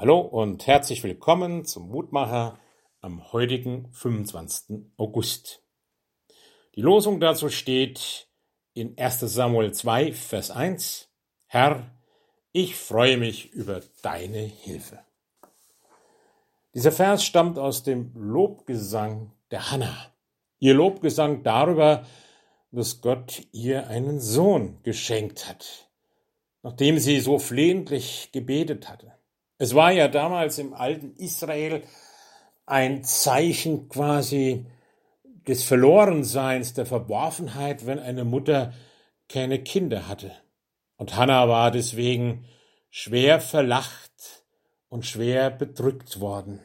Hallo und herzlich willkommen zum Mutmacher am heutigen 25. August. Die Losung dazu steht in 1 Samuel 2, Vers 1. Herr, ich freue mich über deine Hilfe. Dieser Vers stammt aus dem Lobgesang der Hannah. Ihr Lobgesang darüber, dass Gott ihr einen Sohn geschenkt hat, nachdem sie so flehentlich gebetet hatte. Es war ja damals im alten Israel ein Zeichen quasi des Verlorenseins, der Verworfenheit, wenn eine Mutter keine Kinder hatte. Und Hannah war deswegen schwer verlacht und schwer bedrückt worden.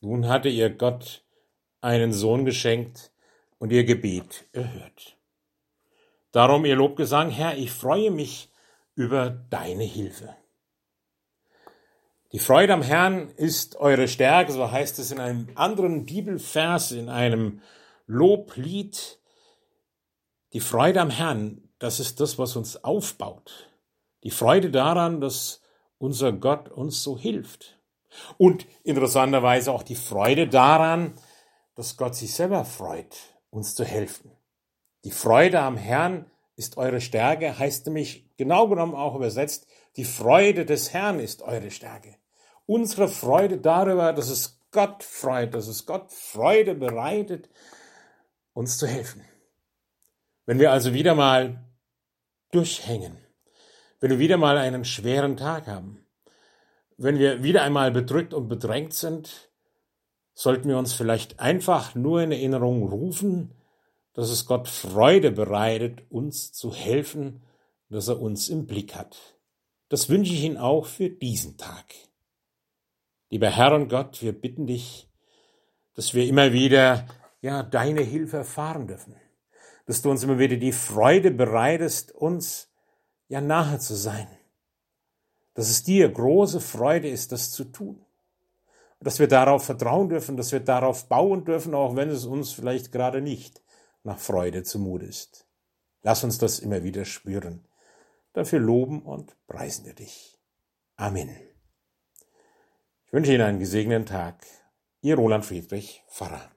Nun hatte ihr Gott einen Sohn geschenkt und ihr Gebet erhört. Darum ihr Lobgesang, Herr, ich freue mich über deine Hilfe. Die Freude am Herrn ist eure Stärke, so heißt es in einem anderen Bibelvers, in einem Loblied. Die Freude am Herrn, das ist das, was uns aufbaut. Die Freude daran, dass unser Gott uns so hilft. Und interessanterweise auch die Freude daran, dass Gott sich selber freut, uns zu helfen. Die Freude am Herrn ist eure Stärke, heißt nämlich genau genommen auch übersetzt, die Freude des Herrn ist eure Stärke unsere Freude darüber, dass es Gott freut, dass es Gott Freude bereitet, uns zu helfen. Wenn wir also wieder mal durchhängen, wenn wir wieder mal einen schweren Tag haben, wenn wir wieder einmal bedrückt und bedrängt sind, sollten wir uns vielleicht einfach nur in Erinnerung rufen, dass es Gott Freude bereitet, uns zu helfen, dass er uns im Blick hat. Das wünsche ich Ihnen auch für diesen Tag. Lieber Herr und Gott, wir bitten dich, dass wir immer wieder, ja, deine Hilfe erfahren dürfen. Dass du uns immer wieder die Freude bereitest, uns, ja, nahe zu sein. Dass es dir große Freude ist, das zu tun. Und dass wir darauf vertrauen dürfen, dass wir darauf bauen dürfen, auch wenn es uns vielleicht gerade nicht nach Freude zumut ist. Lass uns das immer wieder spüren. Dafür loben und preisen wir dich. Amen wünsche Ihnen einen gesegneten Tag. Ihr Roland Friedrich, Pfarrer.